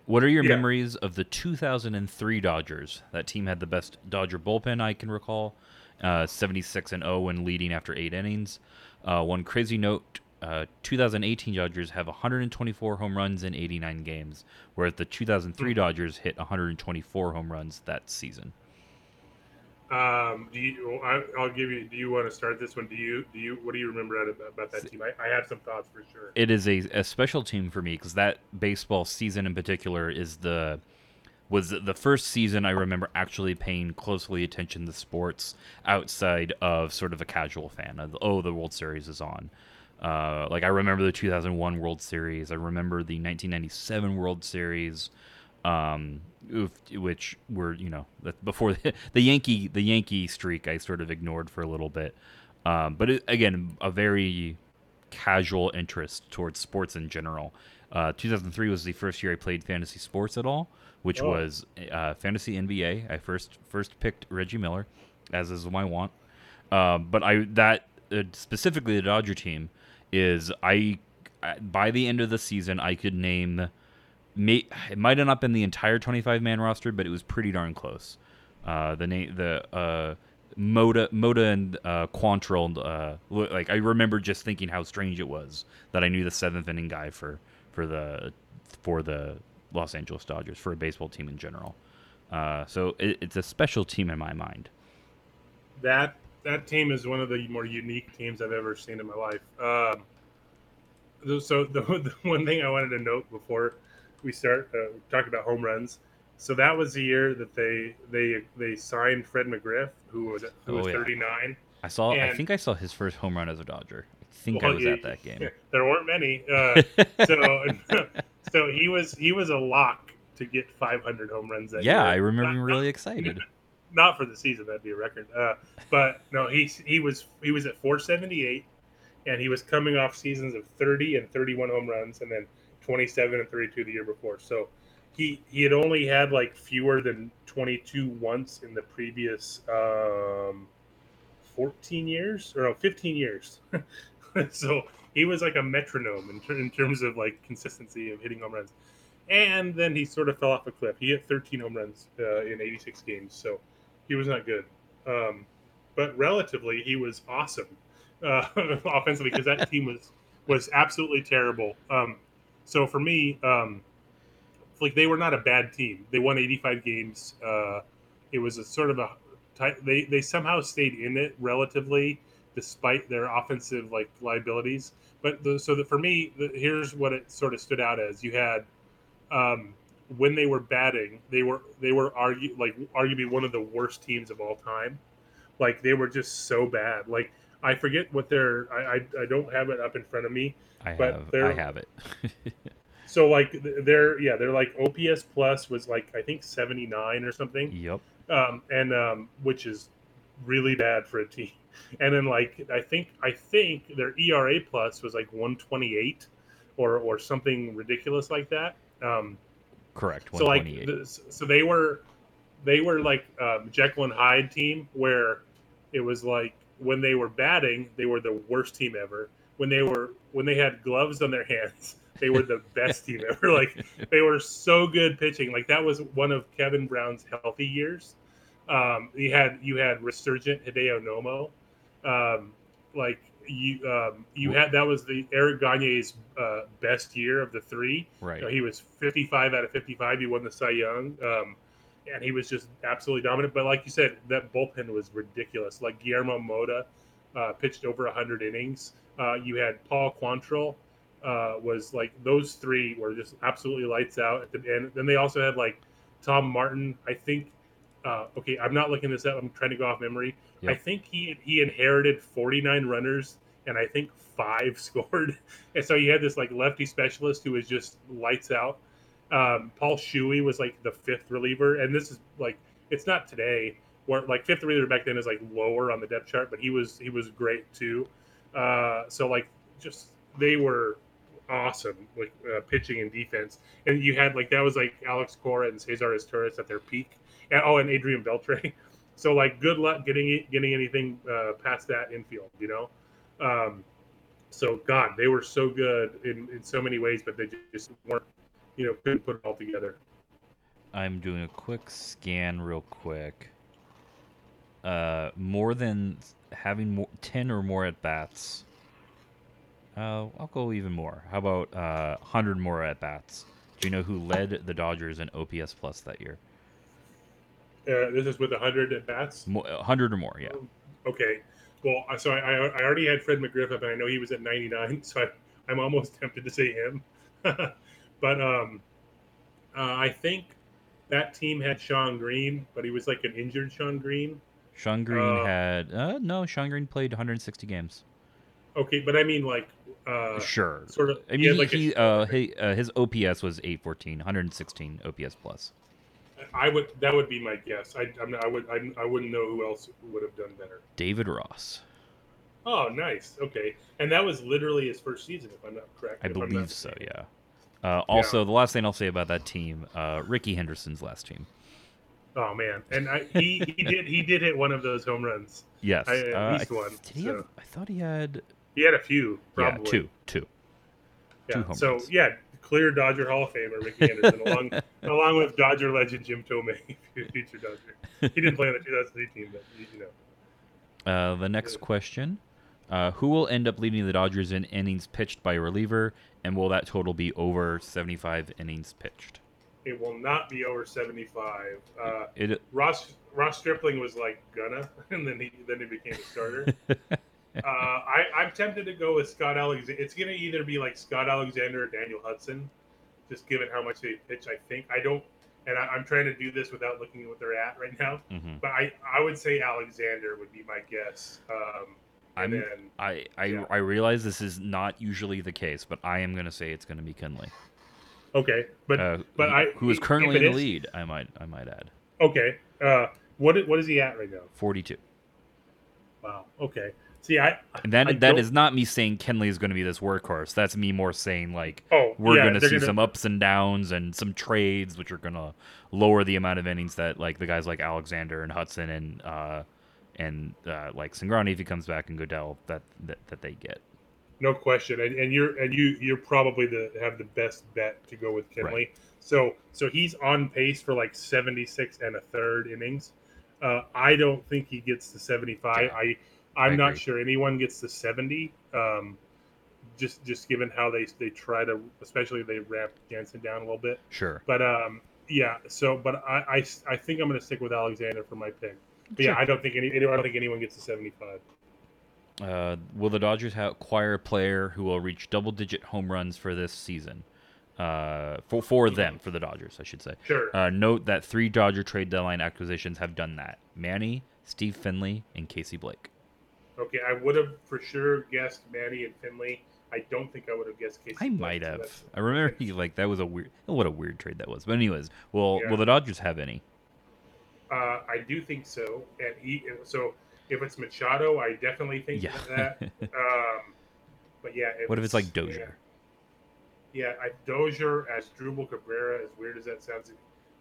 What are your Yeah. memories of the 2003 Dodgers? That team had the best Dodger bullpen I can recall. Uh, 76 and 0 when leading after eight innings. Uh, one crazy note: uh, 2018 Dodgers have 124 home runs in 89 games, whereas the 2003 Dodgers hit 124 home runs that season. Um, do you? I, I'll give you. Do you want to start this one? Do you? Do you? What do you remember about, about that team? I, I have some thoughts for sure. It is a, a special team for me because that baseball season in particular is the was the first season I remember actually paying closely attention to sports outside of sort of a casual fan. Of, oh, the World Series is on. Uh, like I remember the 2001 World Series. I remember the 1997 World Series, um, which were you know before the, <laughs> the Yankee the Yankee streak. I sort of ignored for a little bit, um, but it, again, a very casual interest towards sports in general. Uh, 2003 was the first year I played fantasy sports at all, which Oh. was uh, fantasy NBA. I first first picked Reggie Miller, as is my want. Um, but I that uh, specifically the Dodger team is I I- by the end of the season I could name. May, it might have not been the entire 25 man roster, but it was pretty darn close. Uh, the name the uh, Mota Mota and uh, Quantrill uh, like I remember just thinking how strange it was that I knew the seventh inning guy for for the for the Los Angeles Dodgers for a baseball team in general. Uh, so it, it's a special team in my mind. that that team is one of the more unique teams I've ever seen in my life. Um, so the, <laughs> the one thing I wanted to note before we start uh, talking about home runs, so that was the year that they they they signed Fred McGriff, who was who was Oh, yeah. 39. I saw. I think I saw his first home run as a Dodger. I think I was he- at that game. <laughs> There weren't many. Uh, <laughs> so <laughs> so he was he was a lock to get 500 home runs that year. Yeah, I remember Not- being not- really excited. not for the season that'd be a record uh, but no he he was he was at 478 and he was coming off seasons of 30 and 31 home runs and then 27 and 32 the year before so he he had only had like fewer than 22 once in the previous um 14 years or no 15 years <laughs> so he was like a metronome in, ter- in terms of like consistency of hitting home runs and then he sort of fell off a cliff. He hit 13 home runs uh, in 86 games, so he was not good. Um, but relatively, he was awesome uh, <laughs> offensively because that team was was absolutely terrible. Um, so for me, um, like they were not a bad team. They won 85 games. Uh, it was a sort of a they they somehow stayed in it relatively despite their offensive like liabilities. But the, so that for me, the, here's what it sort of stood out as: you had um, when they were batting, they were they were argue like arguably one of the worst teams of all time. Like they were just so bad. Like I forget what their I I, I don't have it up in front of me. I But have. I have it. <laughs> So like they're yeah they're like OPS plus was like I think seventy nine or something. yep. um, and um, which is really bad for a team. <laughs> And then like I think I think their ERA plus was like 128 or or something ridiculous like that. Um, Correct. so like 128. the, so they were they were like um, Jekyll and Hyde team where it was like when they were batting they were the worst team ever. When they were when they had gloves on their hands <laughs> they were the best team ever. Like they were so good pitching. Like that was one of Kevin Brown's healthy years. Um, you had you had resurgent Hideo Nomo. Um, like you um, you had that was the Eric Gagne's uh, best year of the three. right. You know, he was 55 out of 55. He won the Cy Young. Um, and he was just absolutely dominant. But like you said, that bullpen was ridiculous. Like Guillermo Mota uh, pitched over 100 innings. Uh, you had Paul Quantrill uh, was like those three were just absolutely lights out at the end. Then they also had like Tom Martin. I think. Uh, okay, I'm not looking this up. I'm trying to go off memory. I think he he inherited 49 runners, and I think five <laughs> scored. And so you had this like lefty specialist who was just lights out. Um, Paul Shuey was like the fifth reliever, and this is like it's not today where like fifth reliever back then is like lower on the depth chart, but he was he was great too. Uh, so like just they were awesome like uh, pitching and defense, and you had like that was like Alex Cora and Cesar Izturis at their peak, and oh and Adrian Beltre. <laughs> So like good luck getting getting anything uh, past that infield, you know. Um, so God, they were so good in, in so many ways, but they just weren't you know couldn't put it all together. I'm doing a quick scan real quick. Uh, more than having more, 10 or more at bats. Uh, I'll go even more. How about uh, 100 more at bats? Do you know who led the Dodgers in OPS plus that year? Uh, this is with 100 at bats. Mo- 100 or more, yeah. Okay. Well, so I, I I already had Fred McGriff up, and I know he was at 99, <laughs> so I, I'm almost tempted to say him. <laughs> but um, uh, I think that team had Shawn Green, but he was like an injured Shawn Green. Shawn Green Uh, had uh, no. Shawn Green played 160 games. Okay, but I mean like uh, sure. sort of. I he mean, like a- he, uh, he, uh, his OPS was 814, 116 OPS plus. I would that would be my guess. I I'm I would I, I wouldn't know who else would have done better. David Ross, Oh, nice. Okay, and that was literally his first season, if I'm not correct. I not believe so. Yeah. Uh, also, the last thing I'll say about that team, uh, Rickey Henderson's last team. Oh man, and I, he he did he did hit one of those home runs. Yes, I- at uh, least I, one, Did he so. have? I thought he had. He had a few, probably. Yeah, two, two. Yeah. two home so runs. yeah, clear Dodger Hall of Famer Rickey Henderson, along <laughs> along with Dodger legend Jim Thome, <laughs> future Dodger. He didn't play on the 2003 team, but you know. Uh, the next question: uh, Who will end up leading the Dodgers in innings pitched by a reliever, and will that total be over 75 innings pitched? It will not be over 75. Uh, It Ross Ross Stripling was like gonna, <laughs> and then he then he became a starter. <laughs> uh, I, I'm tempted to go with Scott Alexander. It's gonna either be like Scott Alexander or Daniel Hudson, just given how much they pitch. I think I don't, and I, I'm trying to do this without looking at what they're at right now. Mhm. But I I would say Alexander would be my guess. Um, I'm- then I I, Yeah. I realize this is not usually the case, but I am going to say it's going to be Kenley. okay, but uh, but who- I who is currently in the is- lead. I might I might add Okay, uh, what what is he at right now? 42. Wow. Okay. See, I And that I that is not me saying Kenley is going to be this workhorse. That's me more saying like Oh, we're yeah, going to see gonna- some ups and downs and some trades which are going to lower the amount of innings that like the guys like Alexander and Hudson and uh and uh, like Cingrani if he comes back and Goeddel that that, that they get. No question, and, and you're and you you're probably the have the best bet to go with Kenley. Right. So so he's on pace for like 76 and a third innings. Uh, I don't think he gets to 75. Yeah, I I'm I not sure anyone gets to 70. Um, just just given how they they try to, especially they ramp Jansen down a little bit. Sure. But um, yeah. So, but I I, I think I'm going to stick with Alexander for my pick. But yeah, I don't think any I don't think anyone gets to 75. Uh, will the Dodgers ha- acquire a player who will reach double-digit home runs for this season? Uh, for for them, for the Dodgers, I should say. Sure. Uh, note that three Dodger trade deadline acquisitions have done that: Manny, Steve Finley, and Casey Blake. Okay, I would have for sure guessed Manny and Finley. I don't think I would have guessed Casey. I Blake, might have. that's- I remember <laughs> he like that was a weird. What a weird trade that was. But anyways, will Yeah. will the Dodgers have any? Uh, I do think so, and he. So if it's Machado, I definitely think Yeah. that. Um, but yeah, what if it's like Dozier? Yeah, I, Dozier Asdrubal Cabrera, as weird as that sounds,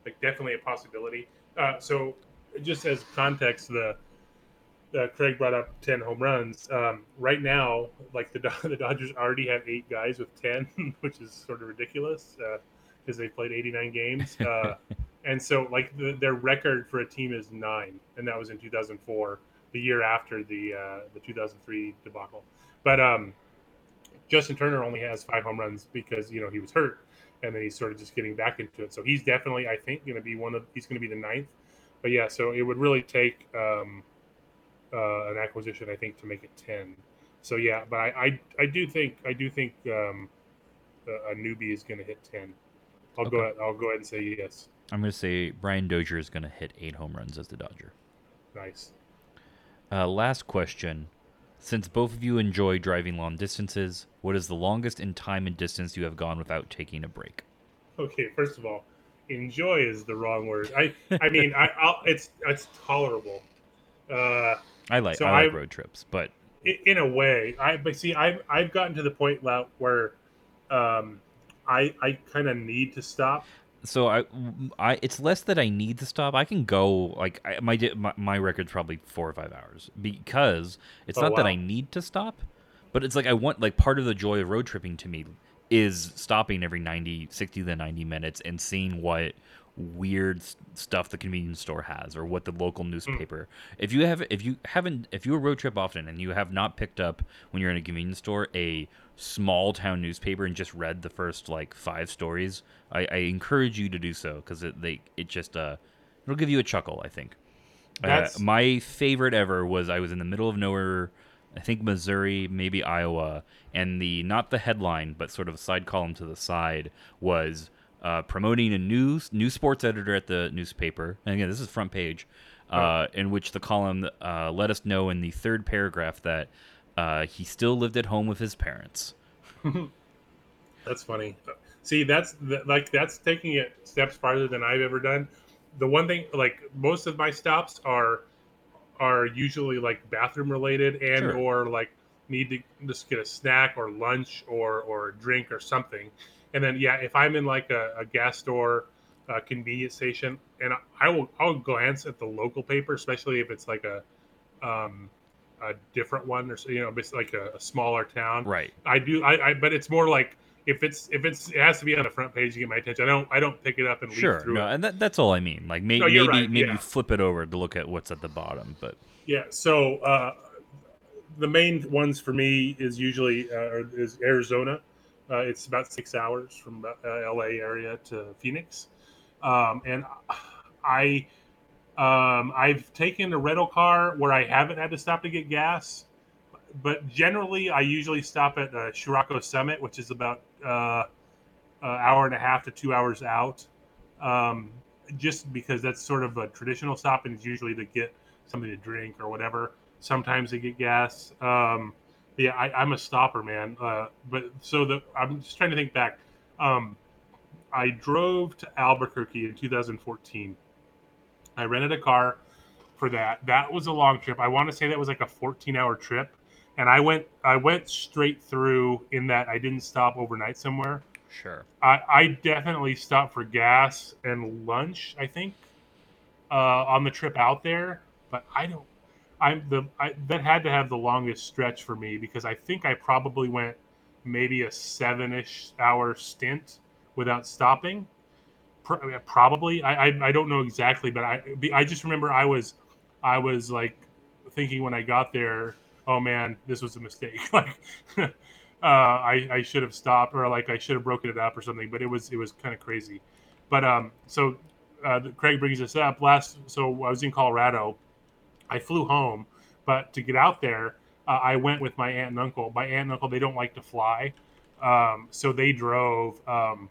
like definitely a possibility. Uh, so, just as context, the uh, Craig brought up ten home runs. Um, right now, like the <laughs> the Dodgers already have eight guys with ten, <laughs> which is sort of ridiculous because they played eighty nine games. <laughs> And so, like the, their record for a team is nine, and that was in two thousand four, the year after the uh, the two thousand three debacle. But um, Justin Turner only has five home runs because you know he was hurt, and then he's sort of just getting back into it. So he's definitely, I think, going to be one of he's going to be the ninth. But yeah, so it would really take um, uh, an acquisition, I think, to make it ten. So yeah, but I I, I do think I do think um, a, a newbie is going to hit ten. I'll go ahead, I'll go ahead and say yes. I'm gonna say Brian Dozier is gonna hit eight home runs as the Dodger. Nice. Uh, last question. Since both of you enjoy driving long distances, what is the longest in time and distance you have gone without taking a break? Okay, first of all, enjoy is the wrong word. I <laughs> I mean I I'll, it's it's tolerable. Uh, I like So I like I- road trips, but in a way i but see i've i've gotten to the point where um i i kind of need to stop so I, I it's less that I need to stop. I can go like I, my, my my record's probably four or five hours because it's Oh, not that. I need to stop, but it's like I want like part of the joy of road tripping to me is stopping every 90 60 to 90 minutes and seeing what weird stuff the convenience store has or what the local hmm. newspaper if you have if you haven't if you a road trip often and you have not picked up when you're in a convenience store a small town newspaper and just read the first like five stories i, I encourage you to do so because it they it just uh it'll give you a chuckle i think uh, my favorite ever was I was in the middle of nowhere, I think Missouri, maybe Iowa, and the not the headline, but sort of a side column to the side was uh, promoting a new new sports editor at the newspaper. And again, this is front page, uh, in which the column uh, let us know in the third paragraph that uh, he still lived at home with his parents. That's funny. See, that's th- like that's taking it steps farther than I've ever done. The one thing, like most of my stops are are usually like bathroom related and Sure. or like need to just get a snack or lunch or or a drink or something. And then yeah, if I'm in like a, a gas store, a convenience station, and I, I will I'll glance at the local paper, especially if it's like a um a different one or so, you know, it's like a, a smaller town. Right. I do. I, I but it's more like if it's if it's it has to be on the front page to get my attention. I don't I don't pick it up and Sure. through No, it. and that, that's all I mean. Like may, No, maybe right, maybe yeah. flip it over to look at what's at the bottom, but Yeah. So uh, the main ones for me is usually uh, is Arizona. Uh, it's about six hours from uh, L.A. area to Phoenix, um, and I um, I've taken a rental car where I haven't had to stop to get gas, but generally I usually stop at uh, Chiriaco Summit, which is about uh, an hour and a half to two hours out. Um, just because that's sort of a traditional stop, and it's usually to get something to drink or whatever. Sometimes they get gas. Um, yeah, I, I'm a stopper, man. Uh, but so the I'm just trying to think back. Um, I drove to Albuquerque in 2014. I rented a car for that. That was a long trip. I want to say that was like a 14 hour trip, and I went I went straight through in that I didn't stop overnight somewhere. sure. I, I definitely stopped for gas and lunch. I think uh, on the trip out there, but I don't. I'm the I, that had to have the longest stretch for me because I think I probably went maybe a seven-ish hour stint without stopping. Pro- Probably, I, I I don't know exactly, but I I just remember I was I was like thinking when I got there, oh man, this was a mistake. <laughs> like, <laughs> uh, I I should have stopped or like I should have broken it up or something. But it was it was kind of crazy. But um, so uh, Craig brings this up last. So I was in Colorado. I flew home, but to get out there, uh, I went with my aunt and uncle. My aunt and uncle they don't like to fly, um, so they drove, um,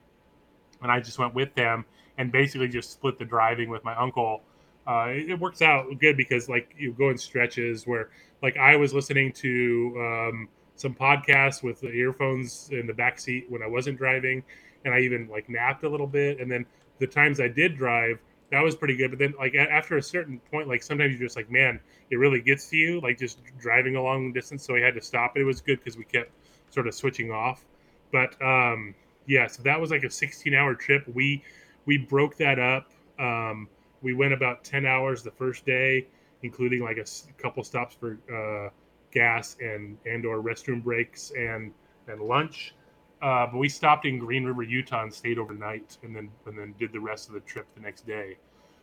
and I just went with them and basically just split the driving with my uncle. Uh, it, it works out good because like you go in stretches where like I was listening to um, some podcasts with the earphones in the back seat when I wasn't driving, and I even like napped a little bit. And then the times I did drive, that was pretty good. But then like after a certain point, like sometimes you're just like, man, it really gets to you, like just driving a long distance. So we had to stop. It was good because we kept sort of switching off. But um, yeah, so that was like a 16 hour trip. We we broke that up. Um, we went about 10 hours the first day, including like a couple stops for uh, gas and and or restroom breaks and and lunch. Uh, but we stopped in Green River, Utah, and stayed overnight, and then and then did the rest of the trip the next day.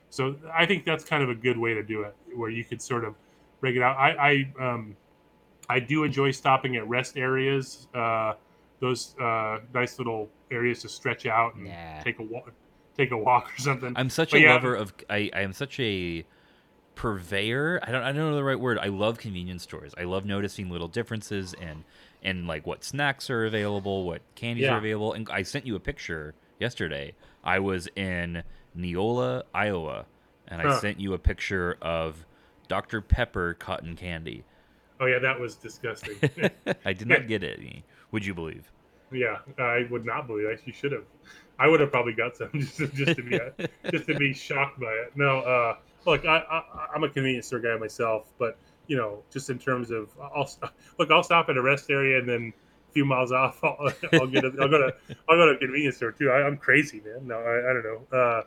So I think that's kind of a good way to do it, where you could sort of break it out. I I, um, I do enjoy stopping at rest areas, uh, those uh, nice little areas to stretch out and Nah. take a walk, take a walk or something. I'm such But a yeah, lover of I, I am such a purveyor. I don't I don't know the right word. I love convenience stores. I love noticing little differences and and like what snacks are available, what candies Yeah. are available. And I sent you a picture yesterday. I was in Neola, Iowa, and I Huh. sent you a picture of Dr. Pepper cotton candy. Oh yeah, that was disgusting. <laughs> I did not <laughs> get it. Would you believe? yeah, I would not believe that. You should have. I would have probably got some <laughs> just to, just to be just to be <laughs> shocked by it. No, uh, look, I, I I'm a convenience store guy myself, but you know, just in terms of, I'll look, I'll stop at a rest area and then a few miles off, <laughs> I'll, I'll get, a, I'll go to, I'll go to a convenience store too. I, I'm crazy, man. No, I, I don't know. Uh,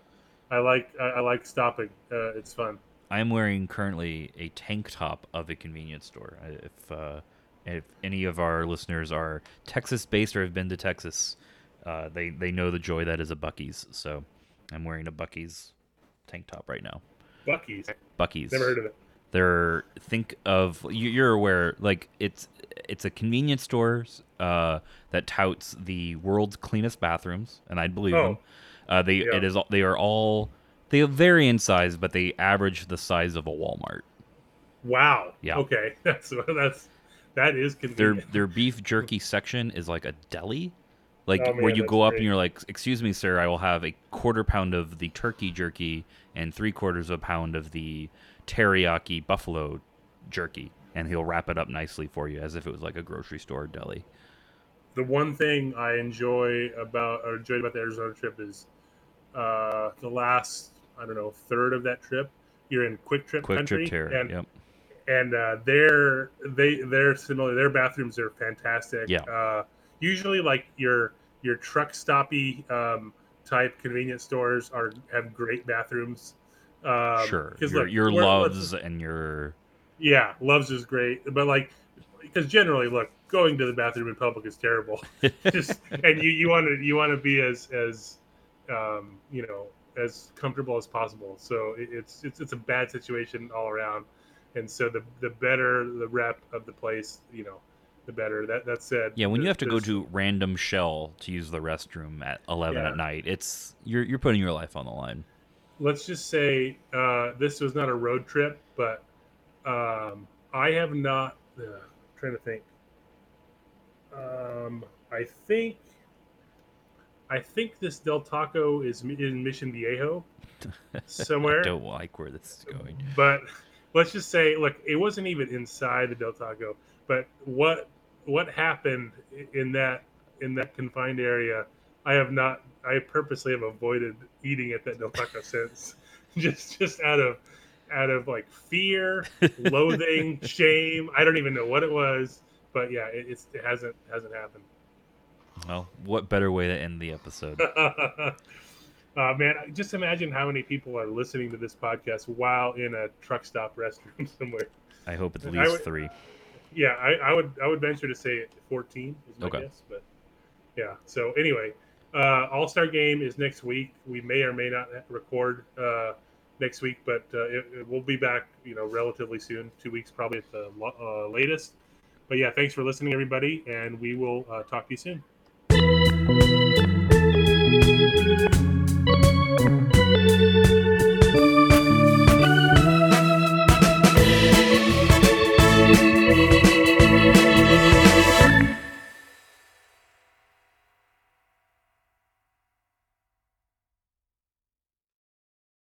I like, I, I like stopping. Uh, it's fun. I am wearing currently a tank top of a convenience store. If uh, If any of our listeners are Texas based or have been to Texas, uh, they they know the joy that is a Buc-ee's. So I'm wearing a Buc-ee's tank top right now. Buc-ee's. Buc-ee's. Never heard of it. They're think of you- you're aware like it's it's a convenience store uh, that touts the world's cleanest bathrooms, and I'd believe Oh. them. Uh, they Yeah. it is all- they are all they vary in size, but they average the size of a Walmart. Wow. Yeah. Okay. <laughs> That's that's that is Their convenient. their beef jerky section is like a deli, like Oh, where you go up great. and you're like, "Excuse me, sir, I will have a quarter pound of the turkey jerky and three quarters of a pound of the teriyaki buffalo jerky," and he'll wrap it up nicely for you as if it was like a grocery store deli. the one thing I enjoy about or enjoyed about the Arizona trip is uh, the last I don't know third of that trip. You're in QuikTrip Quick country, trip tear. and Yep. And uh, they're they they're similar. Their bathrooms are fantastic. Yeah. Uh, usually, like your your truck stoppy um, type convenience stores are have great bathrooms. Um, sure. 'cause, Your, look, your let's- loves and your yeah, loves is great, but like, because generally, look, going to the bathroom in public is terrible. <laughs> Just and you you want to you want to be as as um, you know as comfortable as possible. So it, it's it's it's a bad situation all around, and so the the better the rep of the place, you know, the better. That that said, yeah. When you have to go to random shell to use the restroom at eleven Yeah. at night, it's you're you're putting your life on the line. let's just say uh, this was not a road trip, but um, I have not. Uh, trying to think. Um, I think. I think this Del Taco is in Mission Viejo, <laughs> somewhere. I don't like where this is going. But let's just say, look, it wasn't even inside the Del Taco. But what what happened in that in that confined area? I have not. I purposely have avoided eating at that Del Taco since, <laughs> just just out of out of like fear, <laughs> loathing, shame. I don't even know what it was, but yeah, it, it's, it hasn't hasn't happened. Well, what better way to end the episode? <laughs> uh, man, just imagine how many people are listening to this podcast while in a truck stop restroom <laughs> somewhere. I hope it's at least would- three. Yeah, I, I would I would venture to say 14 is my Okay. guess, but yeah. So anyway, uh, All Star Game is next week. We may or may not record uh, next week, but uh, it, it, we'll be back, you know, relatively soon. Two weeks probably at the uh, latest. But yeah, thanks for listening, everybody, and we will uh, talk to you soon.